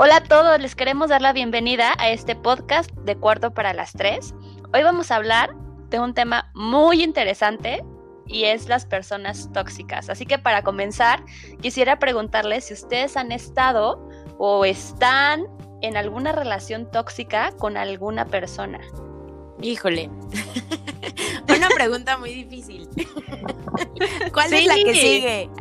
Hola a todos, les queremos dar la bienvenida a este podcast de Cuarto para las Tres. Hoy vamos a hablar de un tema muy interesante y es las personas tóxicas. Así que para comenzar, quisiera preguntarles si ustedes han estado o están en alguna relación tóxica con alguna persona. Híjole. Una pregunta muy difícil. ¿Cuál es la que sigue?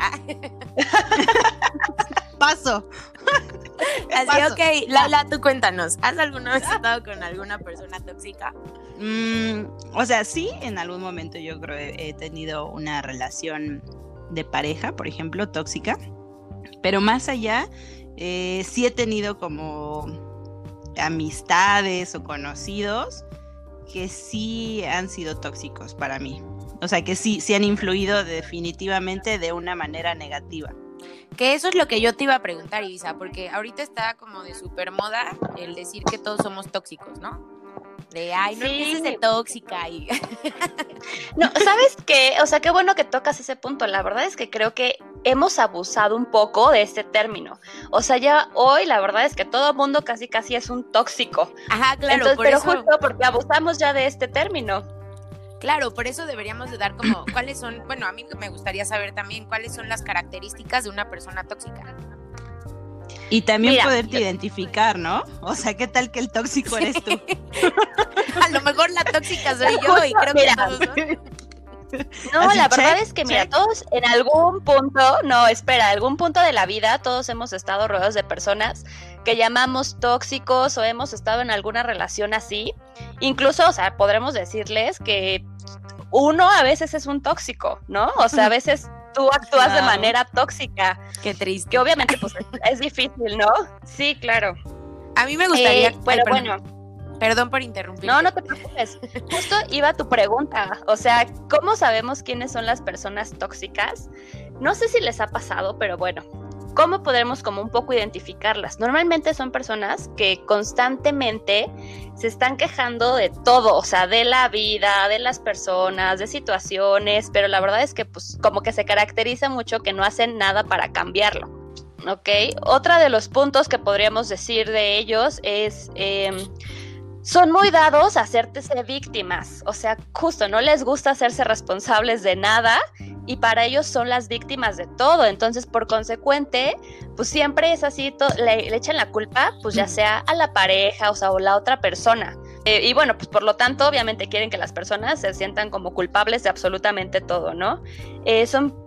Paso. Así, ok. Lala, tú cuéntanos. ¿Has alguna vez estado con alguna persona tóxica? Mm, o sea, sí, en algún momento yo creo he, he tenido una relación de pareja, por ejemplo, tóxica. Pero más allá, eh, sí he tenido como amistades o conocidos que sí han sido tóxicos para mí. O sea, que sí, sí han influido definitivamente de una manera negativa. Que eso es lo que yo te iba a preguntar, Isa, porque ahorita está como de super moda el decir que todos somos tóxicos, ¿no? De, ay, no sí. de tóxica. Y... no, ¿sabes qué? O sea, qué bueno que tocas ese punto. La verdad es que creo que hemos abusado un poco de este término. O sea, ya hoy la verdad es que todo el mundo casi casi es un tóxico. Ajá, claro. Entonces, pero eso... justo porque abusamos ya de este término. Claro, por eso deberíamos de dar como cuáles son, bueno, a mí me gustaría saber también cuáles son las características de una persona tóxica. Y también Mira, poderte yo... identificar, ¿no? O sea, ¿qué tal que el tóxico eres tú? a lo mejor la tóxica soy yo y creo que todos son. No, Así, la verdad es que, mira, todos en algún punto, no, espera, algún punto de la vida, todos hemos estado rodeados de personas que llamamos tóxicos o hemos estado en alguna relación así. Incluso, o sea, podremos decirles que uno a veces es un tóxico, ¿no? O sea, a veces tú actúas de manera tóxica. Qué triste. Que obviamente, pues, es difícil, ¿no? Sí, claro. A mí me gustaría. Eh, pero ay, bueno. Perdón por interrumpir. No, no te preocupes. Justo iba tu pregunta. O sea, ¿cómo sabemos quiénes son las personas tóxicas? No sé si les ha pasado, pero bueno, ¿cómo podremos como un poco identificarlas? Normalmente son personas que constantemente se están quejando de todo, o sea, de la vida, de las personas, de situaciones, pero la verdad es que pues como que se caracteriza mucho que no hacen nada para cambiarlo. ¿Ok? Otra de los puntos que podríamos decir de ellos es... Eh, son muy dados a hacerte víctimas, o sea, justo no les gusta hacerse responsables de nada y para ellos son las víctimas de todo, entonces por consecuente, pues siempre es así, le, le, echan la culpa, pues ya sea a la pareja, o sea, o la otra persona. Eh, y bueno, pues por lo tanto, obviamente quieren que las personas se sientan como culpables de absolutamente todo, ¿no? Eh, son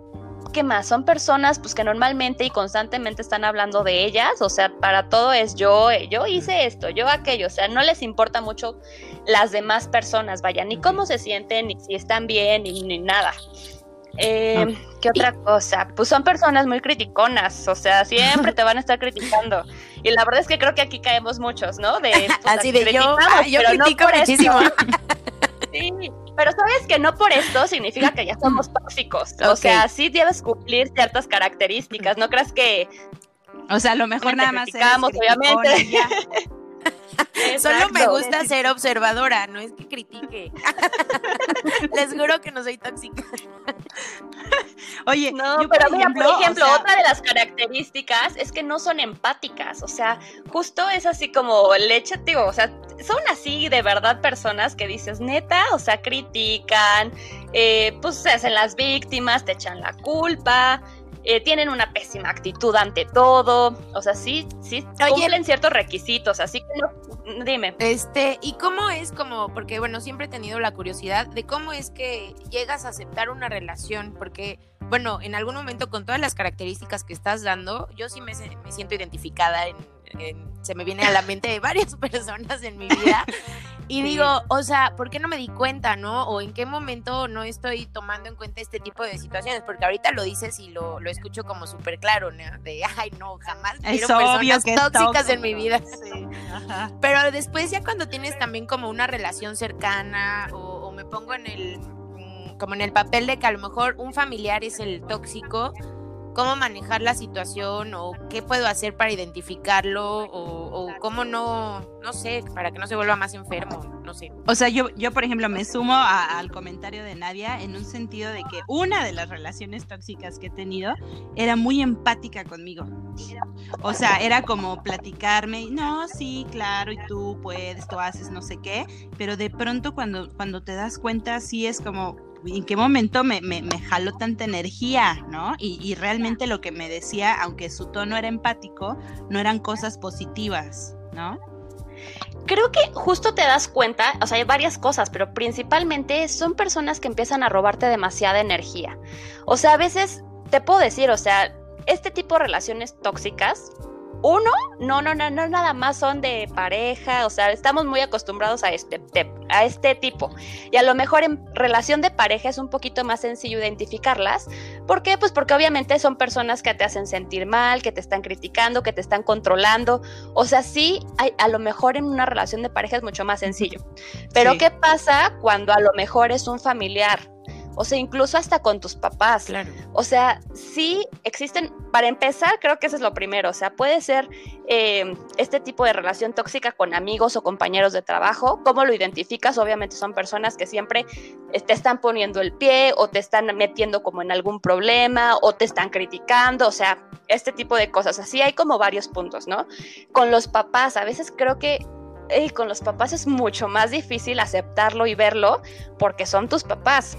¿qué más? Son personas pues que normalmente y constantemente están hablando de ellas, o sea, para todo es yo, yo hice esto, yo aquello, o sea, no les importa mucho las demás personas, vaya, ni cómo se sienten, ni si están bien, ni, ni nada. Eh, okay. ¿Qué otra cosa? Pues son personas muy criticonas, o sea, siempre te van a estar criticando. Y la verdad es que creo que aquí caemos muchos, ¿no? De, pues, Así de yo, ah, yo critico no muchísimo. sí, pero sabes que no por esto significa que ya somos tóxicos. O okay. sea, sí debes cumplir ciertas características. No creas que. O sea, a lo mejor nada más. obviamente. Solo me gusta ser observadora, no es que critique. Les juro que no soy tóxica. Oye, no, pero por ejemplo, por ejemplo o sea... otra de las características es que no son empáticas, o sea, justo es así como leche, tío, o sea, son así de verdad personas que dices, neta, o sea, critican, eh, pues se hacen las víctimas, te echan la culpa, eh, tienen una pésima actitud ante todo, o sea, sí, sí, Oye, cumplen ciertos requisitos, así que no, dime. Este, ¿y cómo es como, porque bueno, siempre he tenido la curiosidad de cómo es que llegas a aceptar una relación, porque bueno, en algún momento con todas las características que estás dando, yo sí me, me siento identificada en, se me viene a la mente de varias personas en mi vida. Y digo, o sea, ¿por qué no me di cuenta, no? O en qué momento no estoy tomando en cuenta este tipo de situaciones, porque ahorita lo dices y lo, lo escucho como súper claro, ¿no? De, ay, no, jamás quiero personas tóxicas en mi vida. Sí. Pero después ya cuando tienes también como una relación cercana o, o me pongo en el, mm, como en el papel de que a lo mejor un familiar es el tóxico, cómo manejar la situación o qué puedo hacer para identificarlo o, cómo no, no sé, para que no se vuelva más enfermo. No sé. O sea, yo, yo por ejemplo, me sumo al comentario de Nadia en un sentido de que una de las relaciones tóxicas que he tenido era muy empática conmigo. O sea, era como platicarme, no, sí, claro, y tú puedes, tú haces no sé qué, pero de pronto cuando, cuando te das cuenta, sí es como, en qué momento me, jaló tanta energía, ¿no? Y, y, realmente lo que me decía, aunque su tono era empático, no eran cosas positivas, ¿no? Creo que justo te das cuenta, o sea, hay varias cosas, pero principalmente son personas que empiezan a robarte demasiada energía. O sea, a veces te puedo decir, o sea, este tipo de relaciones tóxicas uno, no, no, no, no, nada más son de pareja, o sea, estamos muy acostumbrados a este, a este tipo. Y a lo mejor en relación de pareja es un poquito más sencillo identificarlas. ¿Por qué? Pues porque obviamente son personas que te hacen sentir mal, que te están criticando, que te están controlando. O sea, sí, hay, a lo mejor en una relación de pareja es mucho más sencillo. Pero ¿qué pasa cuando a lo mejor es un familiar? O sea, incluso hasta con tus papás. Claro. O sea, sí existen, para empezar, creo que eso es lo primero, o sea, puede ser eh, este tipo de relación tóxica con amigos o compañeros de trabajo, ¿cómo lo identificas? Obviamente son personas que siempre te están poniendo el pie o te están metiendo como en algún problema o te están criticando, o sea, este tipo de cosas. Así hay como varios puntos, ¿no? Con los papás, a veces creo que con los papás es mucho más difícil aceptarlo y verlo porque son tus papás.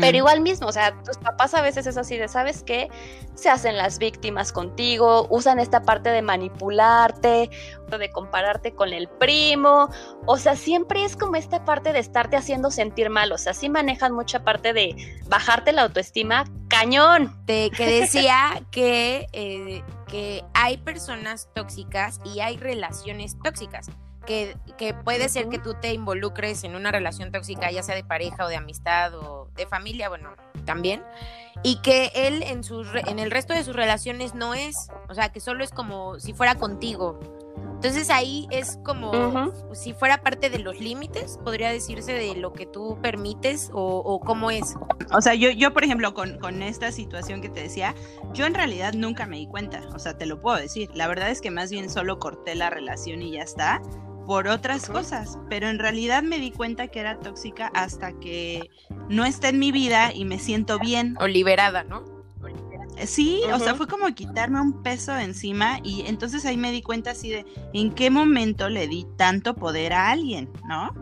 Pero igual mismo, o sea, tus papás a veces es así de, ¿sabes qué? Se hacen las víctimas contigo, usan esta parte de manipularte, de compararte con el primo, o sea, siempre es como esta parte de estarte haciendo sentir mal, o sea, sí manejan mucha parte de bajarte la autoestima, cañón. De, que decía que, eh, que hay personas tóxicas y hay relaciones tóxicas que, puede ser que tú te involucres en una relación tóxica, ya sea de pareja o de amistad o de familia, bueno, también, y que él en, sus, en el resto de sus relaciones no es, o sea, que solo es como si fuera contigo. Entonces ahí es como si fuera parte de los límites, podría decirse, de lo que tú permites o, cómo es. O sea, yo, yo por ejemplo, con, con, esta situación que te decía, yo en realidad nunca me di cuenta, o sea, te lo puedo decir. La verdad es que más bien solo corté la relación y ya está por otras cosas, pero en realidad me di cuenta que era tóxica hasta que no está en mi vida y me siento bien. O liberada, ¿no? Sí, o sea, fue como quitarme un peso encima y entonces ahí me di cuenta así de en qué momento le di tanto poder a alguien, ¿no?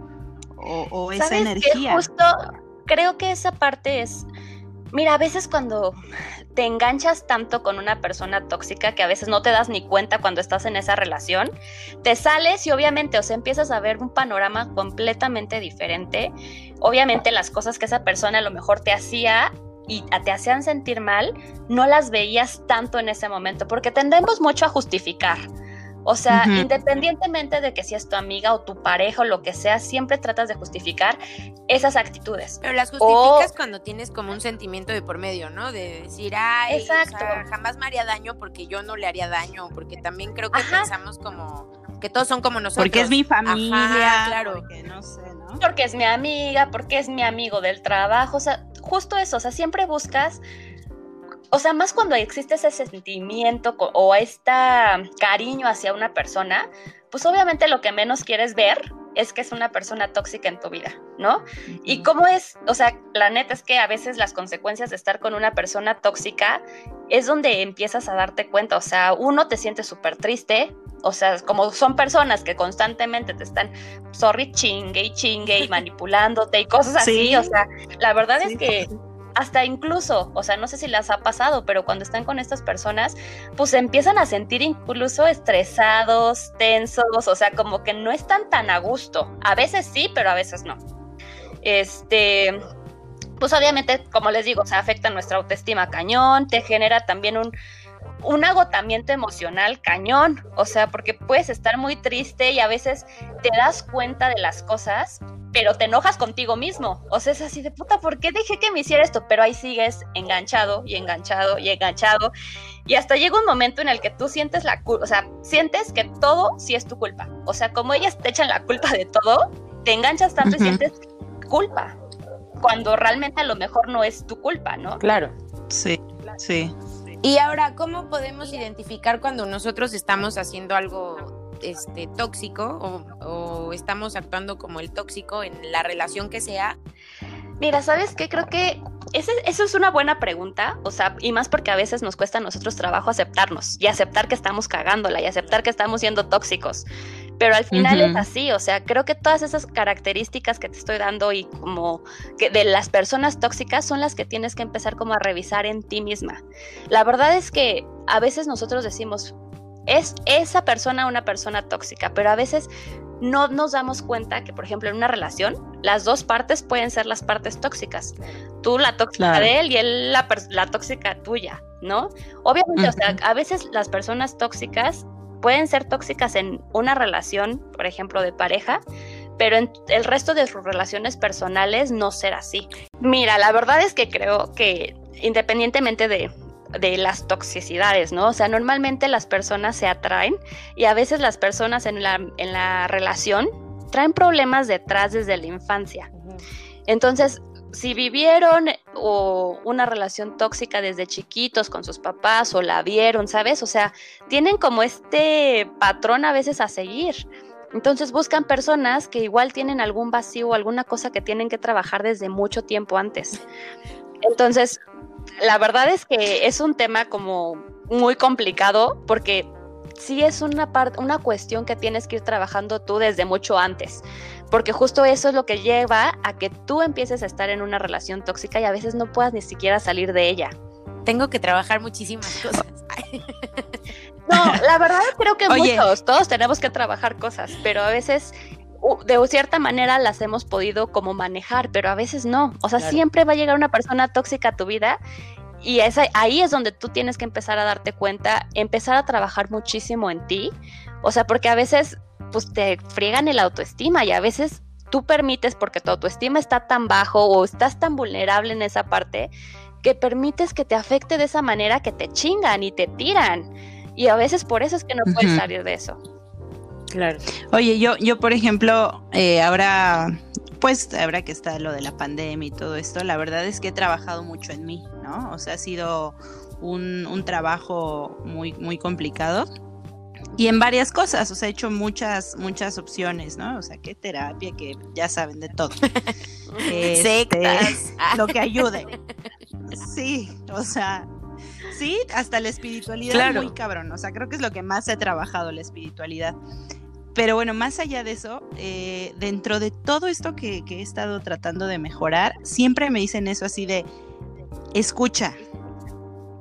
O, esa energía. justo creo que esa parte es, mira, a veces cuando te enganchas tanto con una persona tóxica que a veces no te das ni cuenta cuando estás en esa relación, te sales y obviamente, o empiezas a ver un panorama completamente diferente. Obviamente las cosas que esa persona a lo mejor te hacía y te hacían sentir mal, no las veías tanto en ese momento, porque tendemos mucho a justificar. O sea, independientemente de que seas tu amiga o tu pareja o lo que sea, siempre tratas de justificar esas actitudes. Pero las justificas cuando tienes como un sentimiento de por medio, ¿no? De decir, ay, Exacto. jamás me haría daño porque yo no le haría daño, porque también creo que pensamos como que todos son como nosotros. Porque es mi familia, claro. Porque no sé, ¿no? Porque es mi amiga, porque es mi amigo del trabajo, o sea, justo eso, o sea, siempre buscas o sea, más cuando existe ese sentimiento o este cariño hacia una persona, pues obviamente lo que menos quieres ver es que es una persona tóxica en tu vida, ¿no? Y cómo es, o sea, la neta es que a veces las consecuencias de estar con una persona tóxica es donde empiezas a darte cuenta, o sea, uno te siente súper triste, o sea, como son personas que constantemente te están, sorry, chingue y chingue y manipulándote y cosas así, o sea, la verdad es que hasta incluso, o sea, no sé si las ha pasado, pero cuando están con estas personas, pues se empiezan a sentir incluso estresados, tensos, o sea, como que no están tan a gusto. A veces sí, pero a veces no. Este, pues obviamente, como les digo, se afecta nuestra autoestima cañón, te genera también un, un agotamiento emocional cañón, o sea, porque puedes estar muy triste y a veces te das cuenta de las cosas, pero te enojas contigo mismo. O sea, es así de puta, ¿por qué dejé que me hiciera esto? Pero ahí sigues enganchado y enganchado y enganchado. Y hasta llega un momento en el que tú sientes la culpa, o sea, sientes que todo sí es tu culpa. O sea, como ellas te echan la culpa de todo, te enganchas tanto y sientes culpa. Cuando realmente a lo mejor no es tu culpa, ¿no? Claro. Sí, sí. Y ahora, ¿cómo podemos identificar cuando nosotros estamos haciendo algo este, tóxico o, estamos actuando como el tóxico en la relación que sea? Mira, ¿sabes qué? Creo que eso es una buena pregunta, o sea, y más porque a veces nos cuesta a nosotros trabajo aceptarnos y aceptar que estamos cagándola y aceptar que estamos siendo tóxicos. Pero al final es así, o sea, creo que todas esas características que te estoy dando y como que de las personas tóxicas son las que tienes que empezar como a revisar en ti misma. La verdad es que a veces nosotros decimos, es esa persona una persona tóxica, pero a veces no nos damos cuenta que, por ejemplo, en una relación, las dos partes pueden ser las partes tóxicas. Tú la tóxica de él y él la, la tóxica tuya, ¿no? Obviamente, o sea, a veces las personas tóxicas pueden ser tóxicas en una relación, por ejemplo, de pareja, pero en el resto de sus relaciones personales no ser así. Mira, la verdad es que creo que independientemente de, de las toxicidades, ¿no? O sea, normalmente las personas se atraen y a veces las personas en la, en la relación traen problemas detrás desde la infancia. Entonces, si vivieron o una relación tóxica desde chiquitos con sus papás o la vieron, ¿sabes? O sea, tienen como este patrón a veces a seguir. Entonces buscan personas que igual tienen algún vacío o alguna cosa que tienen que trabajar desde mucho tiempo antes. Entonces, la verdad es que es un tema como muy complicado porque sí es una, parte, una cuestión que tienes que ir trabajando tú desde mucho antes, porque justo eso es lo que lleva a que tú empieces a estar en una relación tóxica y a veces no puedas ni siquiera salir de ella. Tengo que trabajar muchísimas cosas. No, la verdad creo que muchos, todos tenemos que trabajar cosas, pero a veces de cierta manera las hemos podido como manejar, pero a veces no. O sea, siempre va a llegar una persona tóxica a tu vida y ahí es donde tú tienes que empezar a darte cuenta, empezar a trabajar muchísimo en ti. O sea, porque a veces pues te friegan el autoestima y a veces tú permites porque tu autoestima está tan bajo o estás tan vulnerable en esa parte que permites que te afecte de esa manera que te chingan y te tiran. Y a veces por eso es que no puedes salir de eso. Claro. Oye, yo, yo por ejemplo, eh, ahora, pues ahora que está lo de la pandemia y todo esto, la verdad es que he trabajado mucho en mí, ¿no? O sea, ha sido un, un trabajo muy, muy complicado. Y en varias cosas, o sea, he hecho muchas, muchas opciones, ¿no? O sea, qué terapia, que ya saben de todo. este, lo que ayude. Sí, o sea, sí, hasta la espiritualidad muy cabrón. O sea, creo que es lo que más he trabajado, la espiritualidad. Pero bueno, más allá de eso, eh, dentro de todo esto que, he estado tratando de mejorar, siempre me dicen eso así de, escucha.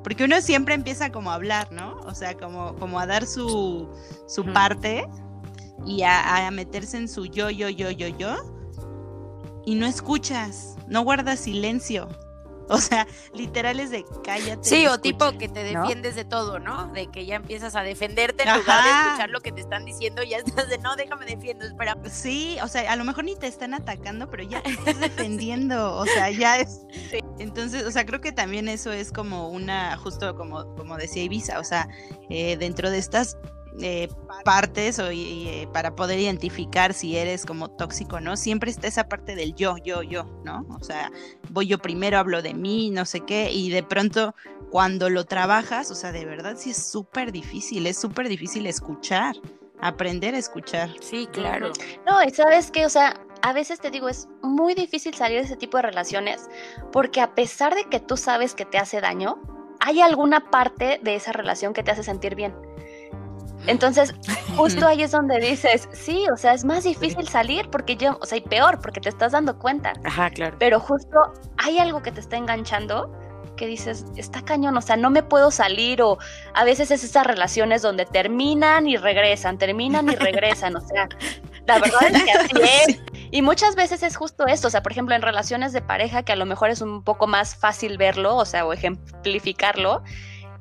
Porque uno siempre empieza como a hablar, ¿no? O sea, como, como a dar su, su parte y a, a meterse en su yo, yo, yo, yo, yo. Y no escuchas, no guardas silencio. O sea, literal es de cállate. Sí, o tipo que te defiendes de todo, ¿no? De que ya empiezas a defenderte en lugar de escuchar lo que te están diciendo y ya estás de no, déjame defiendo, espera. Sí, o sea, a lo mejor ni te están atacando, pero ya te estás defendiendo. O sea, ya es. Entonces, o sea, creo que también eso es como una, justo como, como decía Ibiza, o sea, eh, dentro de estas eh, partes o, eh, para poder identificar si eres como tóxico, ¿no? Siempre está esa parte del yo, yo, yo, ¿no? O sea, voy yo primero, hablo de mí, no sé qué, y de pronto cuando lo trabajas, o sea, de verdad sí es súper difícil, es súper difícil escuchar, aprender a escuchar. Sí, claro. No, y sabes qué, o sea, a veces te digo, es muy difícil salir de ese tipo de relaciones porque a pesar de que tú sabes que te hace daño, hay alguna parte de esa relación que te hace sentir bien. Entonces, justo ahí es donde dices, sí, o sea, es más difícil salir porque yo, o sea, y peor, porque te estás dando cuenta. Ajá, claro. Pero justo hay algo que te está enganchando que dices, está cañón, o sea, no me puedo salir, o a veces es esas relaciones donde terminan y regresan, terminan y regresan, o sea, la verdad es que así es. Y muchas veces es justo esto, o sea, por ejemplo, en relaciones de pareja, que a lo mejor es un poco más fácil verlo, o sea, o ejemplificarlo,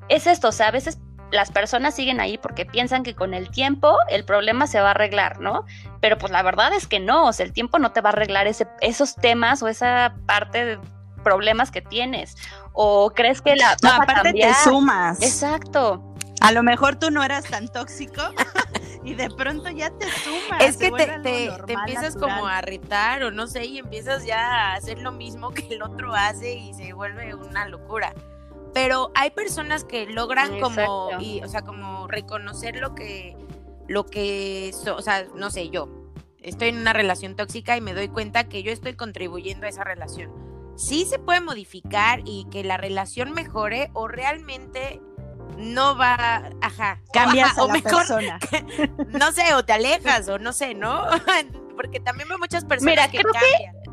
es esto, o sea, a veces las personas siguen ahí porque piensan que con el tiempo el problema se va a arreglar, ¿no? Pero pues la verdad es que no, o sea, el tiempo no te va a arreglar ese, esos temas o esa parte de problemas que tienes. O crees que la... No, aparte te sumas. Exacto. A lo mejor tú no eras tan tóxico y de pronto ya te sumas. Es que te, te, empiezas como a retar o no sé, y empiezas ya a hacer lo mismo que el otro hace y se vuelve una locura pero hay personas que logran como, y, o sea, como reconocer lo que, lo que, o sea, no sé, yo estoy en una relación tóxica y me doy cuenta que yo estoy contribuyendo a esa relación. Sí se puede modificar y que la relación mejore o realmente no va, ajá, cambias a la persona. no sé, o te alejas o no sé, ¿no? Porque también veo muchas personas que cambian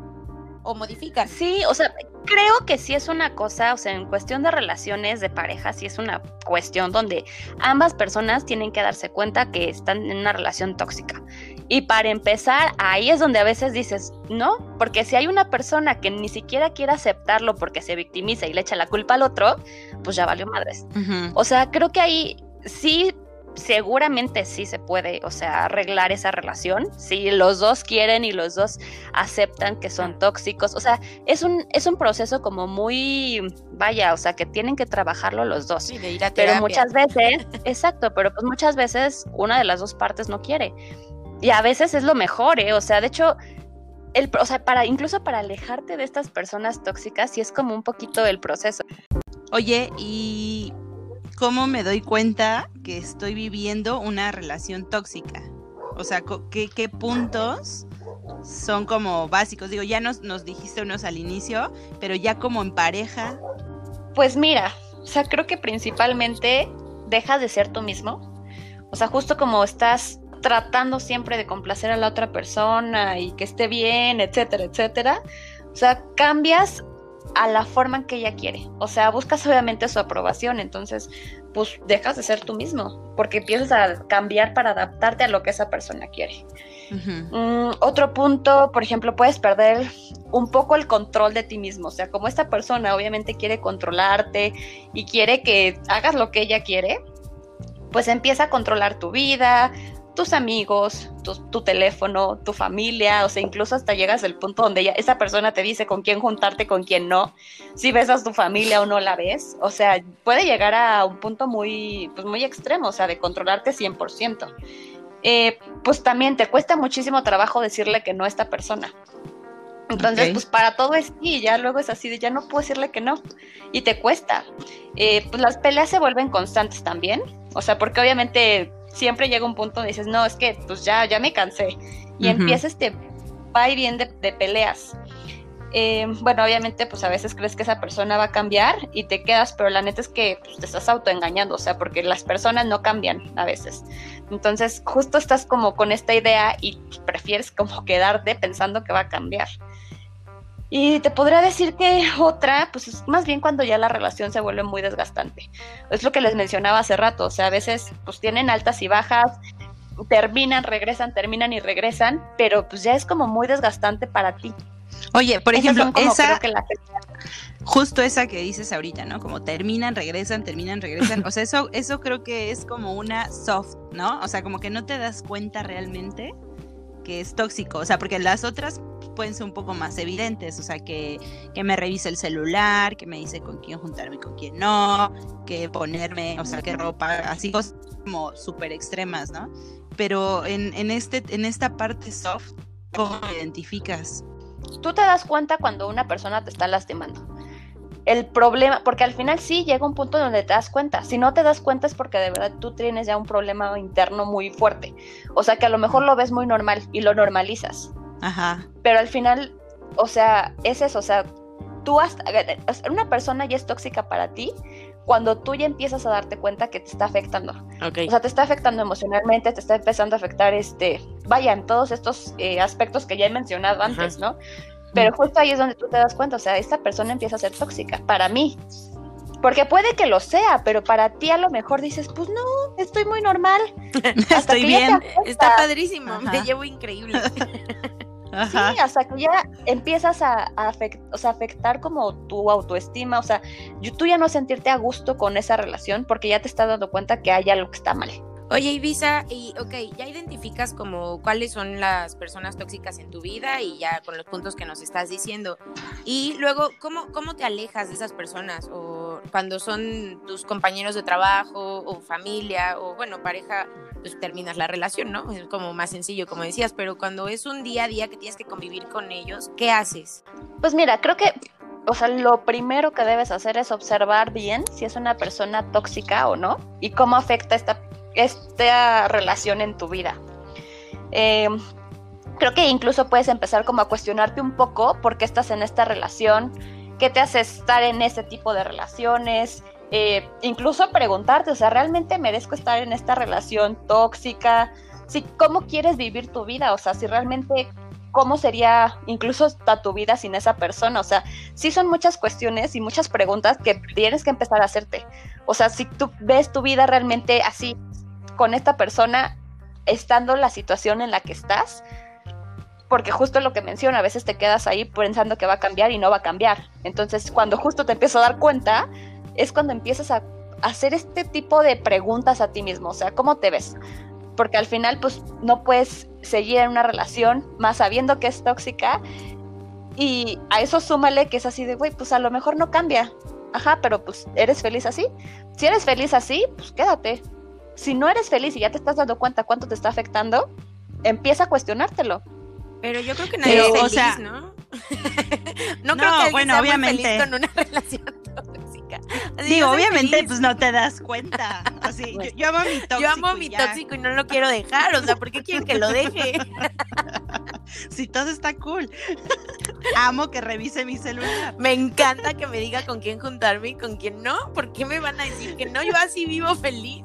o modifican. Sí, o sea, creo que sí es una cosa, o sea, en cuestión de relaciones de pareja, sí es una cuestión donde ambas personas tienen que darse cuenta que están en una relación tóxica. Y para empezar, ahí es donde a veces dices, no, porque si hay una persona que ni siquiera quiere aceptarlo porque se victimiza y le echa la culpa al otro, pues ya valió madres. O sea, creo que ahí sí seguramente sí se puede, o sea, arreglar esa relación, si los dos quieren y los dos aceptan que son tóxicos, o sea, es un, es un proceso como muy, vaya, o sea, que tienen que trabajarlo los dos. Sí, de ir a pero muchas veces, exacto, pero pues muchas veces una de las dos partes no quiere. Y a veces es lo mejor, ¿eh? O sea, de hecho, el, o sea, para, incluso para alejarte de estas personas tóxicas, sí es como un poquito el proceso. Oye, y cómo me doy cuenta que estoy viviendo una relación tóxica. O sea, ¿qué, puntos son como básicos? Digo, ya nos, nos dijiste unos al inicio, pero ya como en pareja. Pues mira, o sea, creo que principalmente dejas de ser tú mismo. O sea, justo como estás tratando siempre de complacer a la otra persona y que esté bien, etcétera, etcétera. O sea, cambias a la forma en que ella quiere. O sea, buscas obviamente su aprobación, entonces pues dejas de ser tú mismo, porque empiezas a cambiar para adaptarte a lo que esa persona quiere. Mm, otro punto, por ejemplo, puedes perder un poco el control de ti mismo, o sea, como esta persona obviamente quiere controlarte y quiere que hagas lo que ella quiere, pues empieza a controlar tu vida, tus amigos, tu, teléfono, tu familia, o sea, incluso hasta llegas al punto donde ya esa persona te dice con quién juntarte, con quién no, si ves a tu familia o no la ves, o sea, puede llegar a un punto muy, pues muy extremo, o sea, de controlarte 100%. Eh, pues también te cuesta muchísimo trabajo decirle que no a esta persona. Entonces, pues para todo es sí, ya luego es así de ya no puedo decirle que no. Y te cuesta. Eh, pues las peleas se vuelven constantes también. O sea, porque obviamente siempre llega un punto donde dices, no, es que pues ya, ya me cansé. Y empieza este va y viene de, peleas. Eh, bueno, obviamente, pues a veces crees que esa persona va a cambiar y te quedas, pero la neta es que pues, te estás autoengañando, o sea, porque las personas no cambian a veces. Entonces, justo estás como con esta idea y prefieres como quedarte pensando que va a cambiar. Y te podría decir que otra, pues es más bien cuando ya la relación se vuelve muy desgastante. Es lo que les mencionaba hace rato, o sea, a veces pues tienen altas y bajas, terminan, regresan, terminan y regresan, pero pues ya es como muy desgastante para ti. Oye, por ejemplo, esa justo esa que dices ahorita, ¿no? Como terminan, regresan, terminan, regresan. O sea, eso eso creo que es como una soft, ¿no? O sea, como que no te das cuenta realmente que es tóxico, o sea, porque las otras pueden ser un poco más evidentes, o sea, que, que me revise el celular, que me dice con quién juntarme y con quién no, que ponerme, o sea, qué ropa, así cosas como súper extremas, ¿no? Pero en, en, este, en esta parte soft, ¿cómo identificas? Tú te das cuenta cuando una persona te está lastimando el problema, porque al final sí llega un punto donde te das cuenta. Si no te das cuenta es porque de verdad tú tienes ya un problema interno muy fuerte. O sea que a lo mejor lo ves muy normal y lo normalizas. Ajá. Pero al final, o sea, es eso, o sea, tú hasta, una persona ya es tóxica para ti cuando tú ya empiezas a darte cuenta que te está afectando. Okay. O sea, te está afectando emocionalmente, te está empezando a afectar, este, vaya, en todos estos eh, aspectos que ya he mencionado antes, ¿no? Pero justo ahí es donde tú te das cuenta, o sea, esta persona empieza a ser tóxica, para mí. Porque puede que lo sea, pero para ti a lo mejor dices, pues no, estoy muy normal. estoy bien. Está padrísimo, me llevo increíble. Sí, hasta que ya empiezas a, afectar como tu autoestima, o sea, tú ya no sentirte a gusto con esa relación porque ya te estás dando cuenta que hay algo que está mal. Oye, Ibiza, y ok, ya identificas como cuáles son las personas tóxicas en tu vida y ya con los puntos que nos estás diciendo. Y luego, ¿cómo, cómo te alejas de esas personas? O cuando son tus compañeros de trabajo o familia o, bueno, pareja, pues terminas la relación, ¿no? Es como más sencillo, como decías, pero cuando es un día a día que tienes que convivir con ellos, ¿qué haces? Pues mira, creo que o sea, lo primero que debes hacer es observar bien si es una persona tóxica o no y cómo afecta esta esta relación en tu vida. Eh, creo que incluso puedes empezar como a cuestionarte un poco por qué estás en esta relación, qué te hace estar en ese tipo de relaciones, eh, incluso preguntarte, o sea, ¿realmente merezco estar en esta relación tóxica? Si, ¿Cómo quieres vivir tu vida? O sea, si realmente, ¿cómo sería incluso tu vida sin esa persona? O sea, sí son muchas cuestiones y muchas preguntas que tienes que empezar a hacerte. O sea, si tú ves tu vida realmente así, con esta persona, estando la situación en la que estás, porque justo lo que menciona, a veces te quedas ahí pensando que va a cambiar y no va a cambiar. Entonces, cuando justo te empiezas a dar cuenta, es cuando empiezas a hacer este tipo de preguntas a ti mismo, o sea, ¿cómo te ves? Porque al final, pues, no puedes seguir en una relación más sabiendo que es tóxica y a eso súmale que es así de, güey, pues a lo mejor no cambia. Ajá, pero pues, ¿eres feliz así? Si eres feliz así, pues quédate. Si no eres feliz y ya te estás dando cuenta cuánto te está afectando, empieza a cuestionártelo. Pero yo creo que nadie es feliz, o sea, ¿no? no, creo que bueno, obviamente. feliz con una relación tóxica. Digo, obviamente, pues no te das cuenta. Así, yo, yo, amo mi tóxico. Yo amo mi tóxico y no lo quiero dejar. O sea, ¿por qué quieren que lo deje? si todo está cool. Amo que revise mi celular. Me encanta que me diga con quién juntarme y con quién no. ¿Por qué me van a decir que no? Yo así vivo feliz.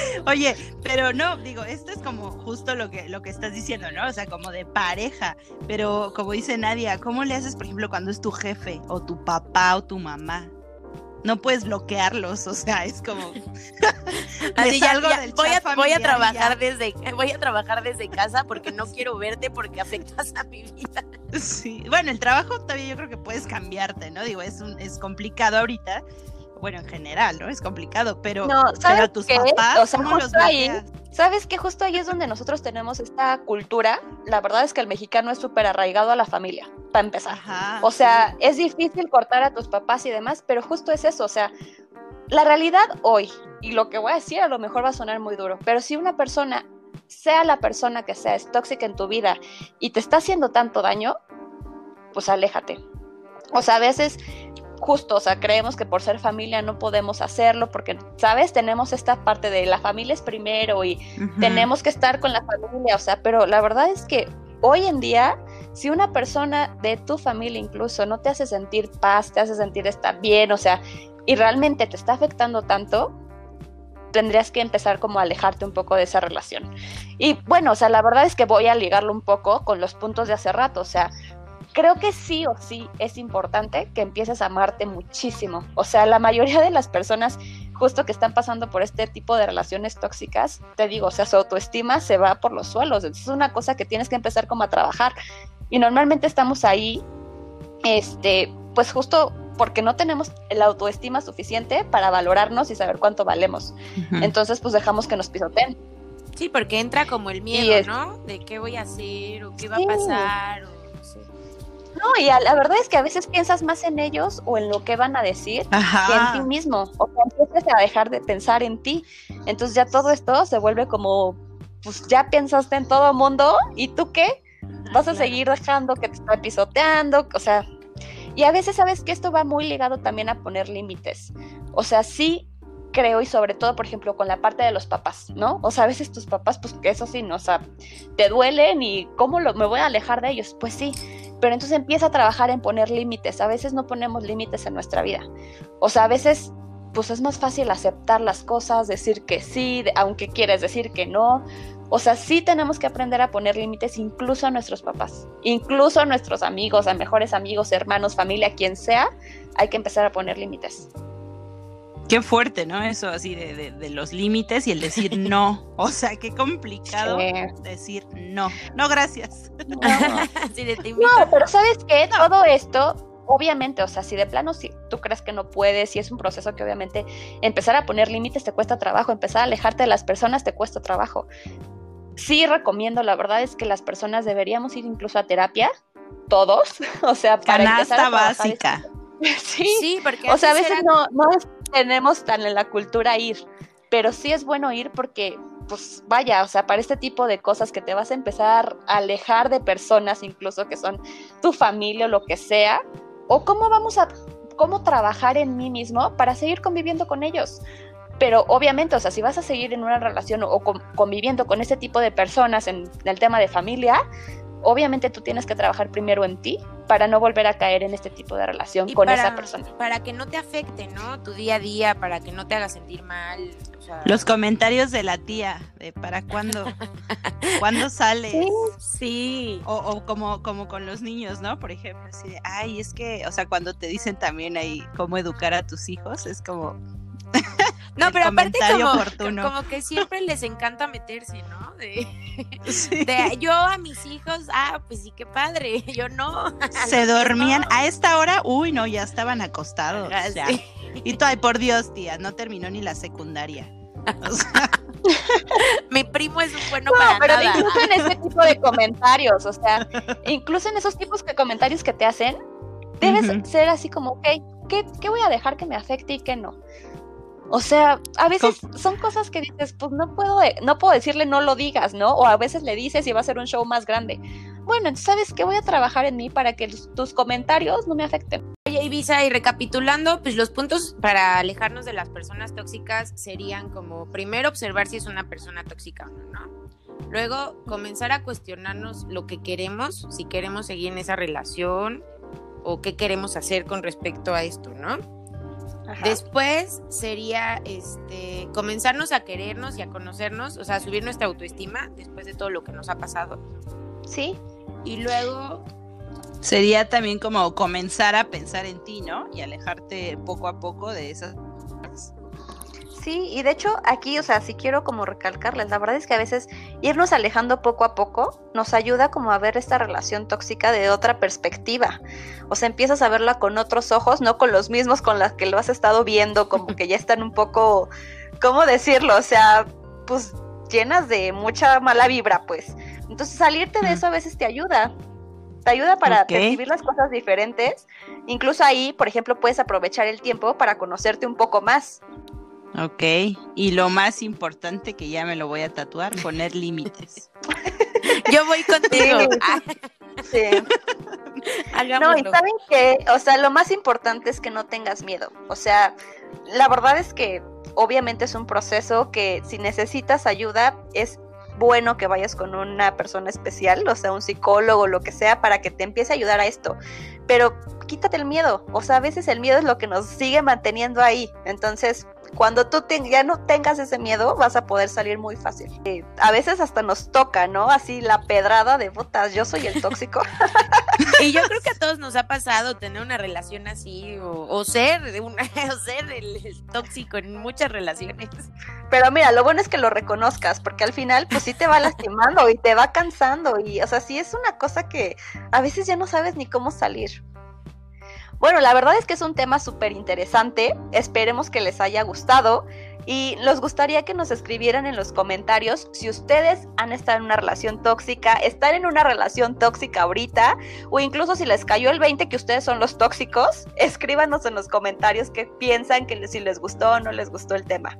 Oye, pero no, digo, esto es como justo lo que, lo que estás diciendo, ¿no? O sea, como de pareja. Pero como dice Nadia, ¿cómo le haces, por ejemplo, cuando es tu jefe, o tu papá, o tu mamá? No puedes bloquearlos, o sea, es como. Así ya, voy, a, voy a trabajar desde, voy a trabajar desde casa porque no quiero verte porque afectas a mi vida. Sí, bueno, el trabajo todavía yo creo que puedes cambiarte, ¿no? Digo, es un, es complicado ahorita, bueno, en general, ¿no? Es complicado, pero, no, ¿sabes tus papás, o sea, justo ahí, ¿sabes que Justo ahí es donde nosotros tenemos esta cultura. La verdad es que el mexicano es súper arraigado a la familia, para empezar. o sea, es difícil cortar a tus papás y demás, pero justo es eso, o sea, la realidad hoy, y lo que voy a decir a lo mejor va a sonar muy duro, pero si una persona, sea la persona que sea, es tóxica en tu vida y te está haciendo tanto daño, pues aléjate. O sea, a veces justo, o sea, creemos que por ser familia no podemos hacerlo porque, ¿sabes? Tenemos esta parte de la familia es primero y tenemos que estar con la familia, o sea, pero la verdad es que hoy en día, si una persona de tu familia incluso no te hace sentir paz, te hace sentir estar bien, o sea, y realmente te está afectando tanto, tendrías que empezar como a alejarte un poco de esa relación. Y bueno, o sea, la verdad es que voy a ligarlo un poco con los puntos de hace rato, o sea, creo que sí o sí es importante que empieces a amarte muchísimo. O sea, la mayoría de las personas justo que están pasando por este tipo de relaciones tóxicas, te digo, o sea, su autoestima se va por los suelos. Entonces es una cosa que tienes que empezar como a trabajar. Y normalmente estamos ahí, este, pues justo porque no tenemos la autoestima suficiente para valorarnos y saber cuánto valemos. Entonces, pues dejamos que nos pisoteen. Sí, porque entra como el miedo, ¿no? De qué voy a hacer o qué va a pasar. O no, y la verdad es que a veces piensas más en ellos o en lo que van a decir que en ti mismo. O sea, empiezas a dejar de pensar en ti. Entonces ya todo esto se vuelve como, pues ya pensaste en todo el mundo y tú qué? Vas a seguir dejando que te está pisoteando, o sea, y a veces sabes que esto va muy ligado también a poner límites. O sea, sí creo y sobre todo, por ejemplo, con la parte de los papás, ¿no? O sea, a veces tus papás, pues que eso sí, ¿no? O sea, te duelen y ¿cómo lo, me voy a alejar de ellos? Pues sí, pero entonces empieza a trabajar en poner límites. A veces no ponemos límites en nuestra vida. O sea, a veces pues es más fácil aceptar las cosas, decir que sí, aunque quieres decir que no. O sea, sí tenemos que aprender a poner límites incluso a nuestros papás, incluso a nuestros amigos, a mejores amigos, hermanos, familia, quien sea, hay que empezar a poner límites. Qué fuerte, ¿no? Eso así de, de, los límites y el decir no. O sea, qué complicado decir no. No, gracias. No, pero ¿sabes qué? Todo esto, obviamente, o sea, si de plano si tú crees que no puedes, y es un proceso que obviamente empezar a poner límites te cuesta trabajo, empezar a alejarte de las personas te cuesta trabajo. Sí recomiendo, la verdad es que las personas deberíamos ir incluso a terapia, todos, o sea, para Canasta empezar a básica. Sí, sí, porque o sea, a veces no, no tenemos tan en la cultura ir, pero sí es bueno ir porque, pues vaya, o sea, para este tipo de cosas que te vas a empezar a alejar de personas incluso que son tu familia o lo que sea, o cómo vamos a, cómo trabajar en mí mismo para seguir conviviendo con ellos. Pero obviamente, o sea, si vas a seguir en una relación o, conviviendo con ese tipo de personas en el tema de familia, obviamente tú tienes que trabajar primero en ti para no volver a caer en este tipo de relación con esa persona. Para que no te afecte, ¿no? Tu día a día, para que no te haga sentir mal. Los comentarios de la tía, de para cuándo, cuándo sales. Sí. O, como, como con los niños, ¿no? Por ejemplo, así de, ay, es que, o sea, cuando te dicen también ahí cómo educar a tus hijos, es como, no, pero aparte como, como, que siempre les encanta meterse, ¿no? De, yo a mis hijos, ah, pues sí, qué padre, yo no. Se dormían a esta hora, uy, no, ya estaban acostados. Y tú, ay, por Dios, tía, no terminó ni la secundaria. Mi primo es un bueno no, pero incluso en ese tipo de comentarios, o sea, incluso en esos tipos de comentarios que te hacen, debes ser así como, ok, ¿qué, ¿qué voy a dejar que me afecte y qué no? O sea, a veces son cosas que dices, pues no puedo, no puedo decirle no lo digas, ¿no? O a veces le dices y va a ser un show más grande. Bueno, entonces sabes que voy a trabajar en mí para que tus comentarios no me afecten. Oye, Ibiza, y recapitulando, pues los puntos para alejarnos de las personas tóxicas serían como primero observar si es una persona tóxica o no, ¿no? Luego comenzar a cuestionarnos lo que queremos, si queremos seguir en esa relación o qué queremos hacer con respecto a esto, ¿no? Después sería este comenzarnos a querernos y a conocernos, o sea, subir nuestra autoestima después de todo lo que nos ha pasado. Sí. Y luego sería también como comenzar a pensar en ti, ¿no? Y alejarte poco a poco de esas Sí, y de hecho aquí, o sea, sí quiero como recalcarles, la verdad es que a veces irnos alejando poco a poco nos ayuda como a ver esta relación tóxica de otra perspectiva. O sea, empiezas a verla con otros ojos, no con los mismos con los que lo has estado viendo, como que ya están un poco, ¿cómo decirlo? O sea, pues llenas de mucha mala vibra, pues. Entonces salirte de eso a veces te ayuda. Te ayuda para percibir las cosas diferentes. Incluso ahí, por ejemplo, puedes aprovechar el tiempo para conocerte un poco más. Ok, y lo más importante que ya me lo voy a tatuar, poner límites. Yo voy contigo. Sí. no, y saben que, o sea, lo más importante es que no tengas miedo. O sea, la verdad es que obviamente es un proceso que si necesitas ayuda es bueno que vayas con una persona especial, o sea, un psicólogo, lo que sea, para que te empiece a ayudar a esto. Pero quítate el miedo, o sea, a veces el miedo es lo que nos sigue manteniendo ahí. Entonces, cuando tú ya no tengas ese miedo, vas a poder salir muy fácil. Eh, a veces hasta nos toca, ¿no? Así la pedrada de botas, yo soy el tóxico. y yo creo que a todos nos ha pasado tener una relación así o, ser, una, o ser el, tóxico en muchas relaciones. Pero mira, lo bueno es que lo reconozcas, porque al final, pues sí te va lastimando y te va cansando. Y, o sea, sí es una cosa que a veces ya no sabes ni cómo salir. Bueno, la verdad es que es un tema súper interesante. Esperemos que les haya gustado. Y nos gustaría que nos escribieran en los comentarios si ustedes han estado en una relación tóxica, están en una relación tóxica ahorita, o incluso si les cayó el 20 que ustedes son los tóxicos, escríbanos en los comentarios qué piensan, que si les gustó o no les gustó el tema.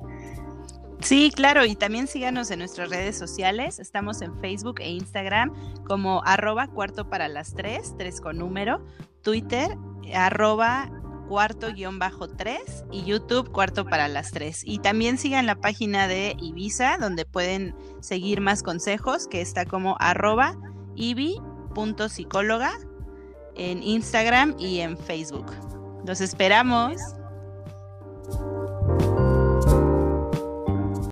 Sí, claro, y también síganos en nuestras redes sociales. Estamos en Facebook e Instagram como arroba cuarto para las tres, tres con número, Twitter arroba cuarto guion bajo tres y YouTube cuarto para las tres. Y también sigan la página de Ibiza donde pueden seguir más consejos que está como arroba ibi.psicóloga en Instagram y en Facebook. Los esperamos.